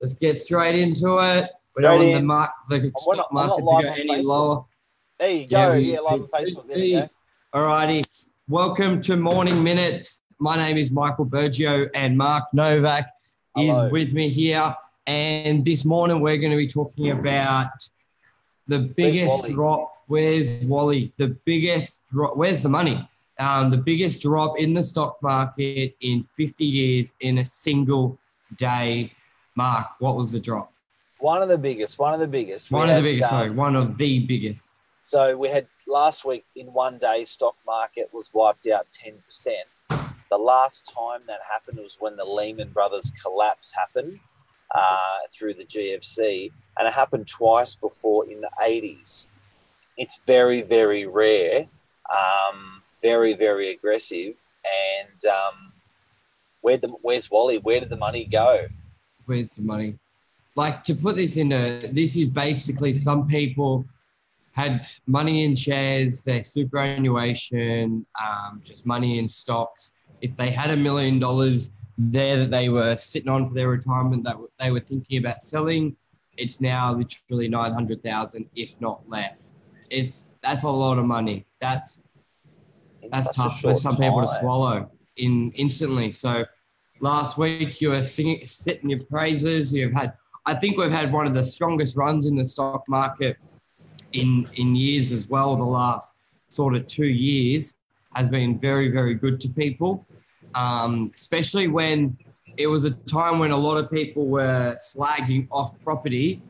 Let's get straight into it. We don't want the, mark, the stock market to go any Facebook. lower. There you go. Yeah, yeah live on Facebook. There you go. All righty. Welcome to Morning Minutes. My name is Michael Bergio and Mark Novak Hello. is with me here. And this morning we're going to be talking about the biggest where's drop. Where's Wally? The biggest drop. Where's the money? Um, the biggest drop in the stock market in 50 years in a single day. Mark, what was the drop? One of the biggest. One of the biggest. One we of had, the biggest. Um, sorry, one of the biggest. So we had last week in one day, stock market was wiped out 10%. The last time that happened was when the Lehman Brothers collapse happened uh, through the GFC, and it happened twice before in the 80s. It's very, very rare, um, very, very aggressive. And um, where the, where's Wally? Where did the money go? Where's the money? Like to put this in into this is basically some people had money in shares, their superannuation, um, just money in stocks. If they had a million dollars there that they were sitting on for their retirement that they were thinking about selling, it's now literally 900,000, if not less. It's that's a lot of money. That's that's tough for some time. people to swallow in instantly. So last week you were singing, sitting your praises. You've had, I think we've had one of the strongest runs in the stock market in in years as well. The last sort of two years has been very very good to people, um, especially when it was a time when a lot of people were slagging off property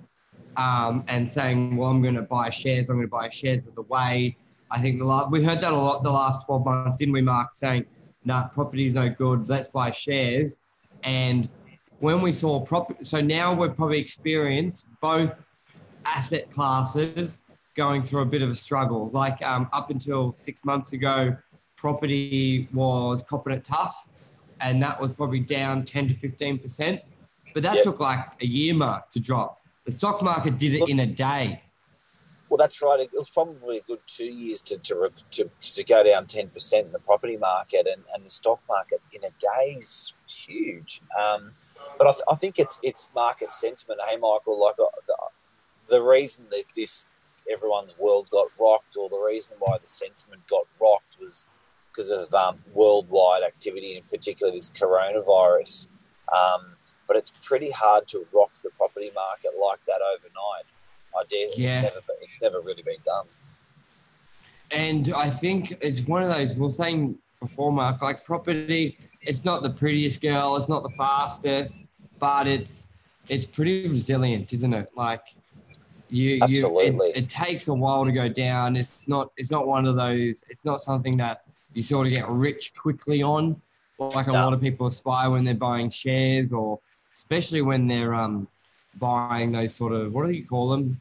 um, and saying, "Well, I'm going to buy shares. I'm going to buy shares of the way." I think the last, we heard that a lot the last 12 months, didn't we, Mark? Saying, "No, nah, property's no good. Let's buy shares." And when we saw property, so now we've probably experienced both asset classes going through a bit of a struggle. Like um, up until six months ago, property was copping it tough, and that was probably down 10 to 15 percent. But that yep. took like a year mark to drop. The stock market did it in a day. Well, that's right. It was probably a good two years to to, to, to go down 10 percent in the property market, and, and the stock market in a day is huge. Um, but I, th- I, think it's it's market sentiment. Hey, Michael, like uh, the, the reason that this everyone's world got rocked, or the reason why the sentiment got rocked was because of um, worldwide activity, in particular this coronavirus. Um, but it's pretty hard to rock the property market like that overnight. I dare. Yeah. It's never, it's never really been done. And I think it's one of those. We are saying before, Mark, like property. It's not the prettiest girl. It's not the fastest, but it's it's pretty resilient, isn't it? Like you, Absolutely. You, it, it, takes a while to go down. It's not. It's not one of those. It's not something that you sort of get rich quickly on, like a no. lot of people aspire when they're buying shares, or especially when they're um buying those sort of what do you call them,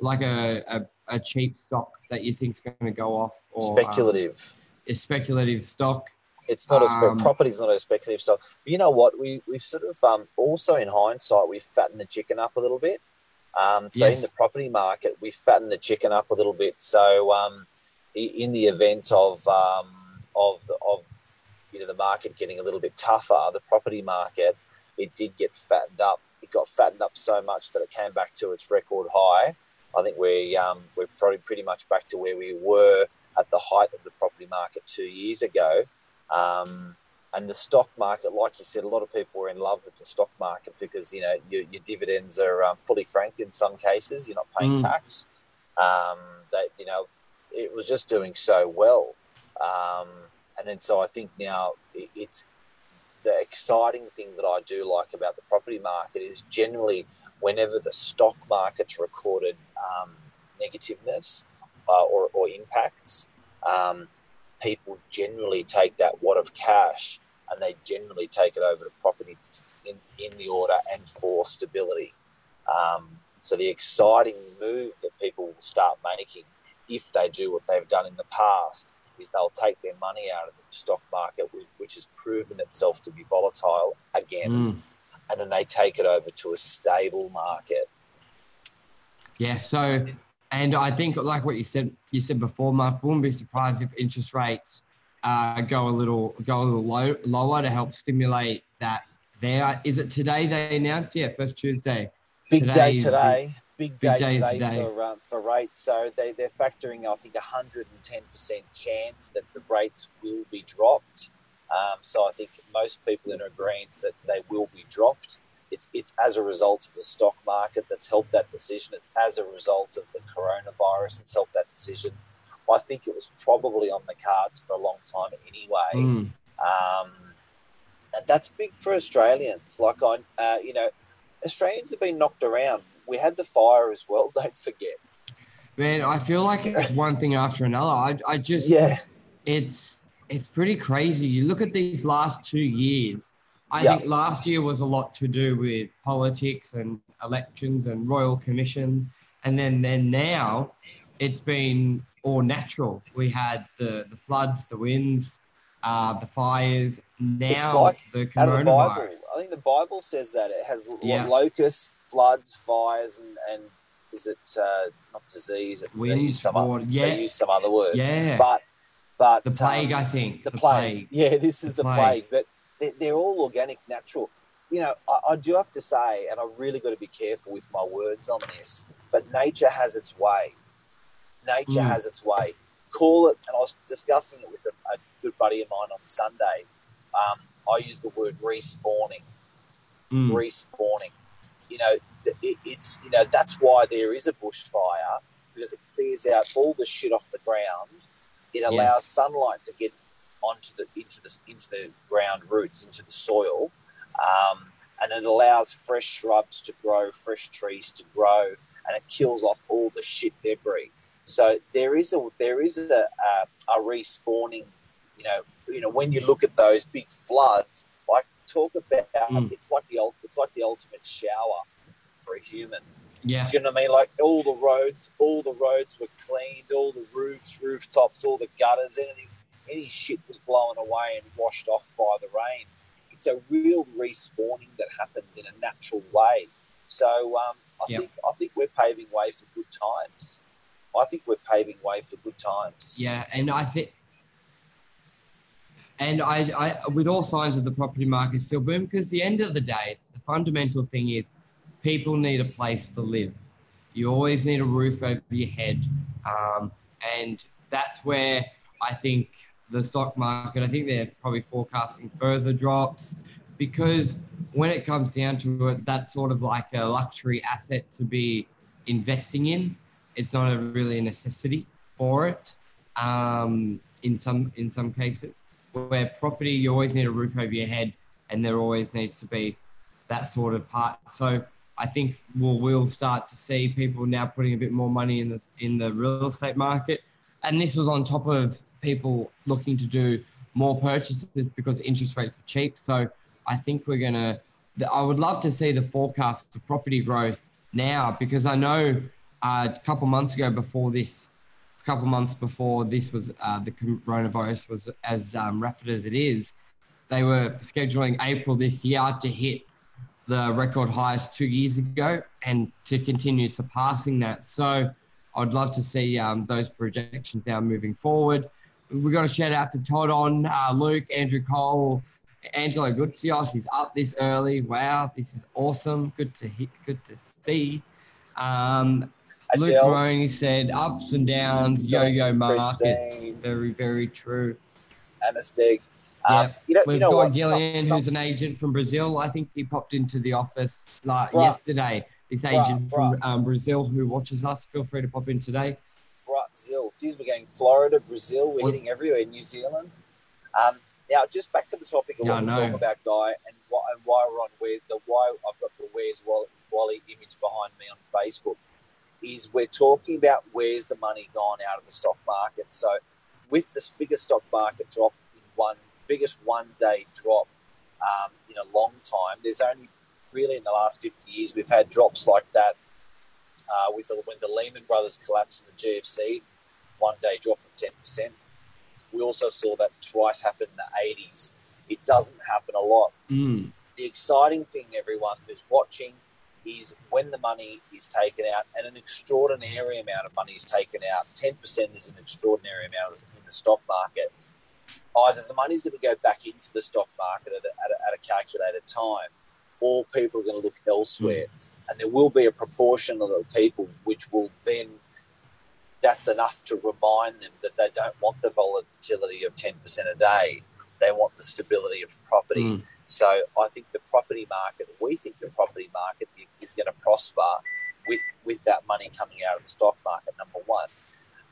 like a a, a cheap stock that you think's going to go off, or speculative. Um, a speculative stock. It's not um, a property's not a speculative stock. But you know what? We we've sort of um also in hindsight we've fattened the chicken up a little bit. Um, so yes. in the property market, we've fatten the chicken up a little bit. So um, in the event of um, of of you know the market getting a little bit tougher, the property market it did get fattened up. It got fattened up so much that it came back to its record high. I think we um, we're probably pretty much back to where we were at the height of the property market two years ago. Um, and the stock market, like you said, a lot of people were in love with the stock market because you know your, your dividends are um, fully franked in some cases. You're not paying mm. tax. Um, that you know, it was just doing so well, um, and then so I think now it, it's the exciting thing that I do like about the property market is generally whenever the stock market's recorded um, negativeness uh, or, or impacts, um, people generally take that wad of cash and they generally take it over to property in, in the order and for stability. Um, so the exciting move that people will start making if they do what they've done in the past is they'll take their money out of the stock market, which has proven itself to be volatile again, mm. and then they take it over to a stable market. Yeah. So, and I think like what you said, you said before, Mark, wouldn't be surprised if interest rates uh, go a little go a little low, lower to help stimulate that there. Is it today they announced? Yeah, first Tuesday. Big Today's day today. Big, day, day today, today, for uh, for rates. So they they're factoring, I think, hundred and ten percent chance that the rates will be dropped. Um, so I think most people in agreement that they will be dropped. It's it's as a result of the stock market that's helped that decision. It's as a result of the coronavirus that's helped that decision. I think it was probably on the cards for a long time anyway. Mm. Um, and that's big for Australians. Like I, uh, you know, Australians have been knocked around. We had the fire as well. Don't forget. Man, I feel like it's one thing after another. I, I just, yeah, it's it's pretty crazy. You look at these last two years. I think last year was a lot to do with politics and elections and royal commission, and then then now it's been all natural. We had the the floods, the winds, uh, the fires. Now it's like the coronavirus. The Bible. I think the Bible says that it has yeah. locusts, floods, fires, and, and is it uh, not disease? Winds, some water. Other, yeah. They use some other word. Yeah. But but the plague, um, I think. The, the plague. plague. Yeah, this is the, the plague. plague. But they're, they're, all organic, natural. You know, I, I do have to say, and I've really got to be careful with my words on this. But nature has its way. Nature mm. has its way. Call it, and I was discussing it with a, a good buddy of mine on Sunday. Um, I use the word respawning. Mm. Respawning. You know, it, it's you know that's why there is a bushfire because it clears out all the shit off the ground. It allows yes. sunlight to get onto the into the into the ground roots into the soil, um, and it allows fresh shrubs to grow, fresh trees to grow, and it kills off all the shit debris. So there is a there is a, a, a respawning you know, you know, when you look at those big floods, like talk about mm. it's like the it's like the ultimate shower for a human. Yeah. Do you know what I mean? Like all the roads, all the roads were cleaned, all the roofs, rooftops, all the gutters, anything, any shit was blown away and washed off by the rains. It's a real respawning that happens in a natural way. So um, I yep. think I think we're paving way for good times. I think we're paving way for good times. Yeah, and I think and I, I, with all signs of the property market still boom, because the end of the day, the fundamental thing is people need a place to live. You always need a roof over your head. Um, and that's where I think the stock market, I think they're probably forecasting further drops because when it comes down to it, that's sort of like a luxury asset to be investing in. It's not a, really a necessity for it um, in some in some cases where property you always need a roof over your head and there always needs to be that sort of part. So I think we'll we'll start to see people now putting a bit more money in the in the real estate market. And this was on top of people looking to do more purchases because interest rates are cheap. So I think we're gonna I would love to see the forecast of property growth now because I know uh, a couple months ago before this a couple months before this was uh, the coronavirus was as um, rapid as it is, they were scheduling April this year to hit the record highs two years ago and to continue surpassing that. So I'd love to see um, those projections now moving forward. We've got a shout out to Todd on, uh, Luke, Andrew Cole, Angelo Gutsios. He's up this early. Wow, this is awesome. Good to hit, good to see. Um, Luke Maroney said ups and downs, yo-yo markets. Very, very true. Anastig. Um, you know, we've you know got what? Gillian, some, some, who's an agent from Brazil. I think he popped into the office like bruh, yesterday. This agent bruh, from um, Brazil who watches us. Feel free to pop in today. Brazil. Geez, we're going Florida, Brazil. We're hitting everywhere. New Zealand. Um, now, just back to the topic of yeah, what we're talking about, Guy, and why, and why we're on where the why I've got the Where's Wally image behind me on Facebook is we're talking about where's the money gone out of the stock market. So, with this biggest stock market drop in one biggest one day drop um, in a long time, there's only really in the last 50 years we've had drops like that. Uh, with the, when the Lehman Brothers collapsed in the GFC, one day drop of 10%. We also saw that twice happen in the 80s. It doesn't happen a lot. Mm. The exciting thing, everyone who's watching, is when the money is taken out, and an extraordinary amount of money is taken out. Ten percent is an extraordinary amount in the stock market. either the money's going to go back into the stock market at a, at a, at a calculated time, or people are going to look elsewhere. Mm. And there will be a proportion of the people which will then, that's enough to remind them that they don't want the volatility of 10% a day. They want the stability of property. Mm. So I think the property market, we think the property market is going to prosper with, with that money coming out of the stock market, number one.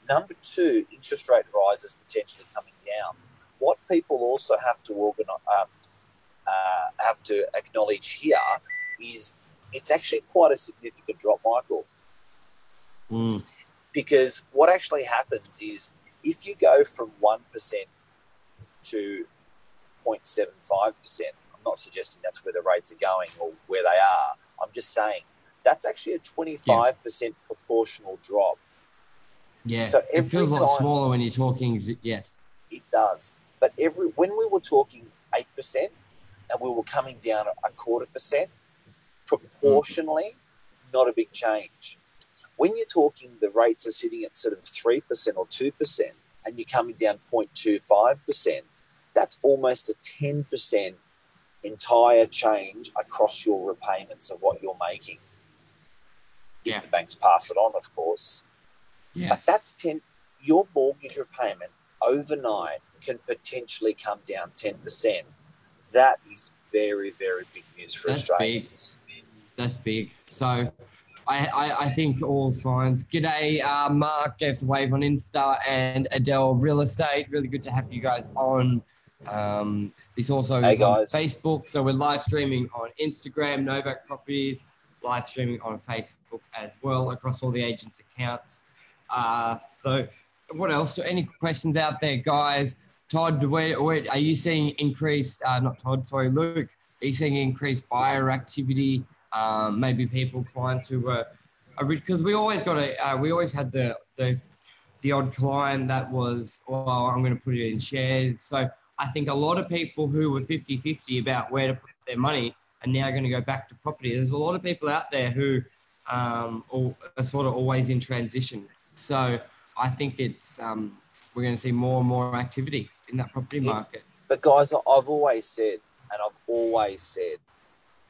Number two, interest rate rises potentially coming down. What people also have to organize, um, uh, have to acknowledge here is it's actually quite a significant drop, Michael. Mm. Because what actually happens is if you go from 1% to 0.75%, I'm not suggesting that's where the rates are going or where they are. I'm just saying that's actually a 25% yeah. proportional drop. Yeah, so it feels a lot smaller when you're talking. Yes, it does. But every when we were talking eight percent, and we were coming down a quarter percent, proportionally, not a big change. When you're talking, the rates are sitting at sort of three percent or two percent, and you're coming down 0.25 percent. That's almost a ten percent entire change across your repayments of what you're making. If the banks pass it on, of course. Yes. But that's 10, your mortgage repayment overnight can potentially come down 10%. That is very, very big news for that's Australians. Big. That's big. So I, I, I, think all signs. G'day, uh, Mark gave us a wave on Insta and Adele Real Estate. Really good to have you guys on. Um, this also hey is guys. on Facebook. So we're live streaming on Instagram, Novak Properties, live streaming on Facebook as well across all the agents' accounts. Uh, so, what else? Any questions out there, guys? Todd, where, where are you seeing increased? Uh, not Todd, sorry, Luke. Are you seeing increased buyer activity? Um, maybe people, clients who were because we always got a uh, we always had the the the odd client that was, well, I'm going to put it in shares. So I think a lot of people who were 50 50 about where to put their money are now going to go back to property. There's a lot of people out there who um, are sort of always in transition. So I think it's um, we're going to see more and more activity in that property yeah. market. But guys, I've always said, and I've always said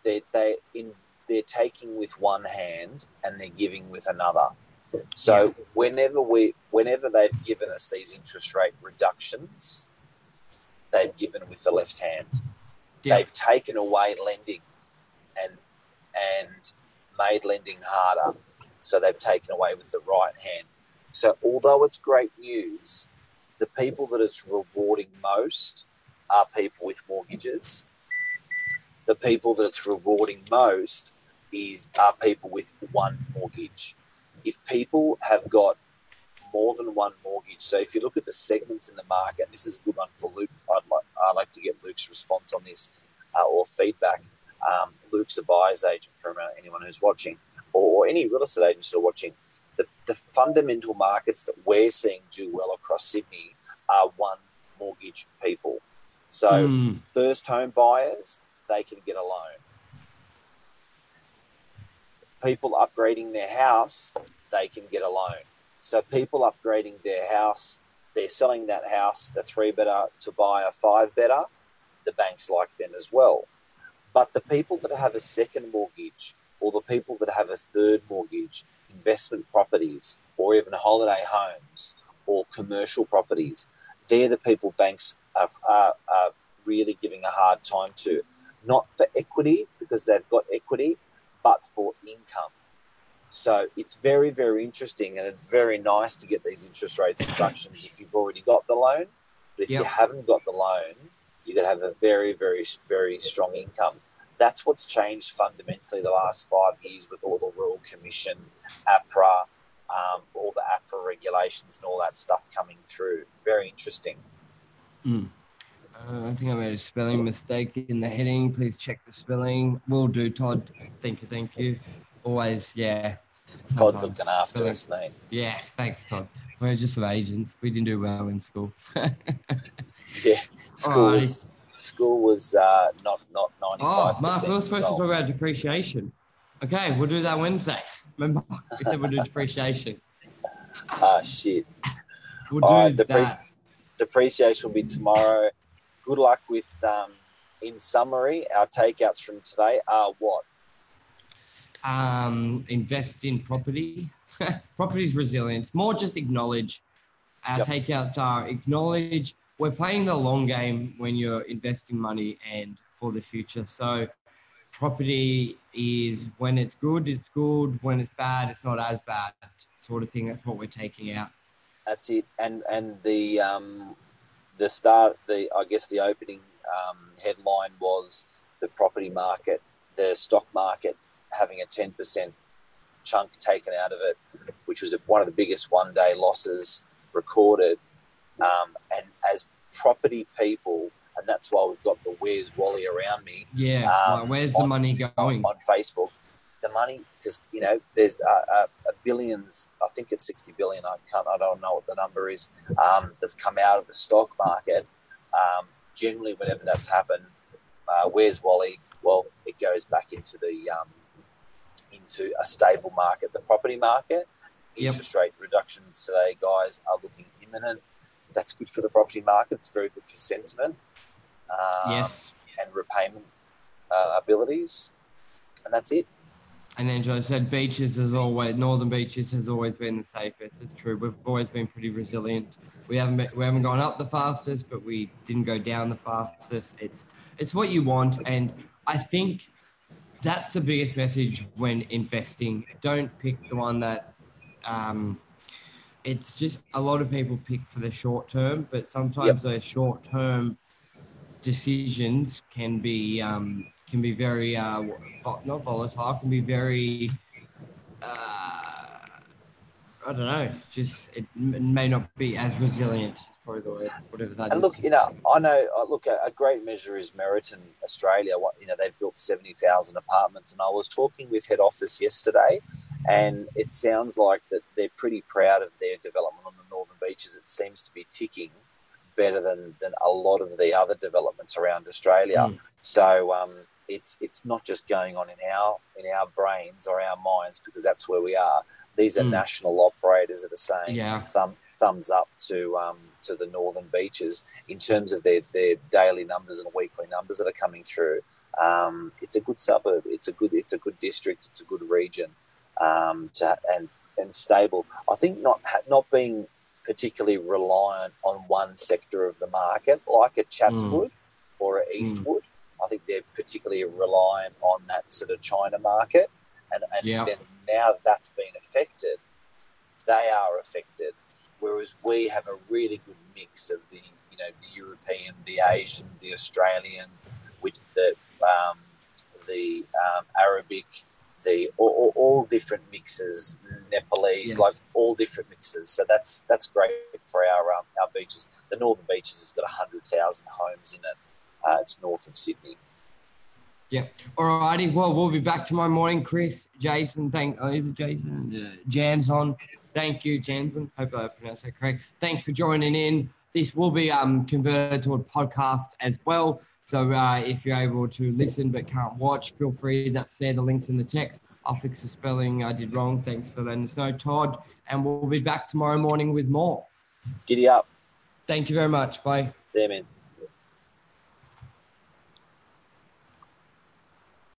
that they in they're taking with one hand and they're giving with another. So yeah. whenever we whenever they've given us these interest rate reductions, they've given with the left hand. Yeah. They've taken away lending and and made lending harder. So they've taken away with the right hand. So, although it's great news, the people that it's rewarding most are people with mortgages. The people that it's rewarding most is are people with one mortgage. If people have got more than one mortgage, so if you look at the segments in the market, this is a good one for Luke. I'd like, I'd like to get Luke's response on this uh, or feedback. Um, Luke's a buyer's agent for uh, anyone who's watching, or, or any real estate agents who are watching the, the fundamental markets that we're seeing do well across Sydney are one mortgage people. So mm. first home buyers, they can get a loan. People upgrading their house, they can get a loan. So people upgrading their house, they're selling that house, the three better to buy a five better, the banks like them as well. But the people that have a second mortgage or the people that have a third mortgage, investment properties or even holiday homes or commercial properties, they're the people banks are, are, are really giving a hard time to. Not for equity, because they've got equity, but for income. So it's very, very interesting and it's very nice to get these interest rates reductions if you've already got the loan. But if yep. you haven't got the loan, you're going to have a very, very, very strong income that's what's changed fundamentally the last five years with all the Royal Commission, APRA, um, all the APRA regulations and all that stuff coming through. Very interesting. Mm. Uh, I think I made a spelling mistake in the heading. Please check the spelling. Will do, Todd. Thank you, thank you. Always, yeah. Todd's looking after spelling. us, mate. Yeah, thanks, Todd. We're just some agents. We didn't do well in school. yeah, schools school was uh, not not ninety five. Oh, Mark, we were supposed to talk about depreciation. Okay, we'll do that Wednesday. Remember, we said we'll do depreciation. Ah, shit. We'll do right, that. depreciation will be tomorrow. Good luck with. Um, in summary, our takeouts from today are what? Um, invest in property. Property's resilience. More just acknowledge. Our yep. takeouts are acknowledge we're playing the long game when you're investing money and for the future. So property is when it's good, it's good. When it's bad, it's not as bad, sort of thing. That's what we're taking out. That's it. And and the um, the start, the I guess the opening um, headline was the property market, the stock market having a ten percent chunk taken out of it, which was one of the biggest one day losses recorded. Um, and as property people, and that's why we've got the Where's Wally around me. Yeah, um, where's on, the money going? On, Facebook. The money, just you know, there's a, a, billions. I think it's sixty billion. I can't. I don't know what the number is. Um, that's come out of the stock market. Um, generally, whenever that's happened, uh, where's Wally? Well, it goes back into the um, into a stable market, the property market. Interest yep. rate reductions today, guys, are looking imminent. That's good for the property market. It's very good for sentiment. Um, yes. And repayment uh, abilities. And that's it. And then Angela said beaches as always, northern beaches has always been the safest. It's true. We've always been pretty resilient. We haven't been, we haven't gone up the fastest, but we didn't go down the fastest. It's it's what you want, and I think that's the biggest message when investing. Don't pick the one that um, it's just a lot of people pick for the short term, but sometimes yep. the short term decisions can be um, can be very uh, not volatile, can be very uh, I don't know, just it may not be as resilient probably the word, whatever that and is. look, you know, I know. Uh, look, a, a great measure is Meriton Australia. What you know, they've built seventy thousand apartments, and I was talking with head office yesterday, and it sounds like that they're pretty proud of their development on the northern beaches. It seems to be ticking better than than a lot of the other developments around Australia. Mm. So. Um, it's it's not just going on in our in our brains or our minds because that's where we are. These are mm. national operators that are saying yeah. thumb, thumbs up to um, to the northern beaches in terms of their, their daily numbers and weekly numbers that are coming through. Um, it's a good suburb. It's a good it's a good district. It's a good region um, to, and and stable. I think not not being particularly reliant on one sector of the market like a Chatswood mm. or a Eastwood. Mm. I think they're particularly reliant on that sort of China market, and and then now that's been affected, they are affected whereas we have a really good mix of the you know the European, the Asian, the Australian, with the um, the um, Arabic, the all, all, different mixes, Nepalese, yes. like all different mixes. So that's that's great for our um, our beaches. The northern beaches has got hundred thousand homes in it. Uh, it's north of Sydney. Yeah. All righty. Well, we'll be back tomorrow morning. Chris, Jason, thank. Oh, is it Jason? Uh, Jan's on. Thank you, Jansen. Hope I pronounced that correct. Thanks for joining in. This will be um, converted to a podcast as well. So uh, if you're able to listen but can't watch, feel free. That's there. The links in the text. I'll fix the spelling I did wrong. Thanks for letting us know, Todd. And we'll be back tomorrow morning with more. Giddy up. Thank you very much. Bye. Yeah, man.